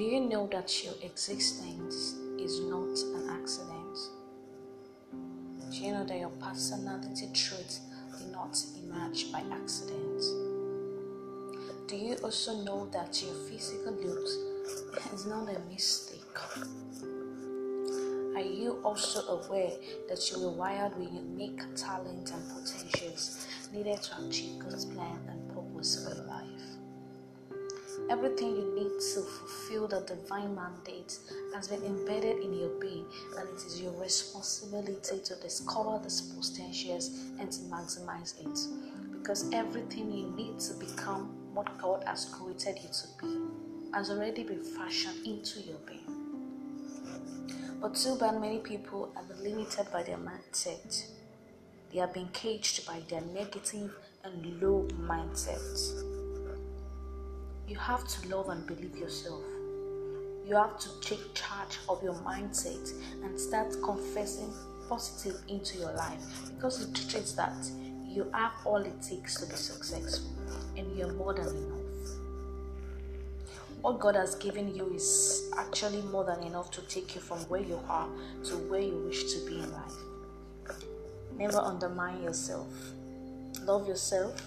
Do you know that your existence is not an accident? Do you know that your personality traits did not emerge by accident? Do you also know that your physical looks is not a mistake? Are you also aware that you were wired with unique talent and potentials needed to achieve God's plan and purpose for your life? Everything you need to fulfill the divine mandate has been embedded in your being, and it is your responsibility to discover these potentials and to maximize it. Because everything you need to become what God has created you to be has already been fashioned into your being. But too bad many people are limited by their mindset. They have been caged by their negative and low mindsets. You have to love and believe yourself. You have to take charge of your mindset and start confessing positive into your life because it is that you have all it takes to be successful and you're more than enough. What God has given you is actually more than enough to take you from where you are to where you wish to be in life. Never undermine yourself. Love yourself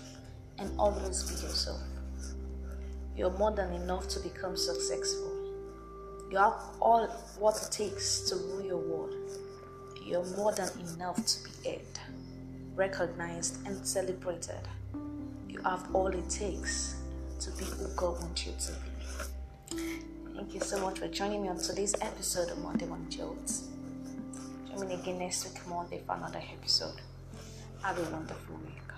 and always be yourself. You're more than enough to become successful. You have all what it takes to rule your world. You're more than enough to be heard, recognized, and celebrated. You have all it takes to be who God wants you to be. Thank you so much for joining me on today's episode of Monday Morning Jolts. Join me again next week, Monday, for another episode. Have a wonderful week.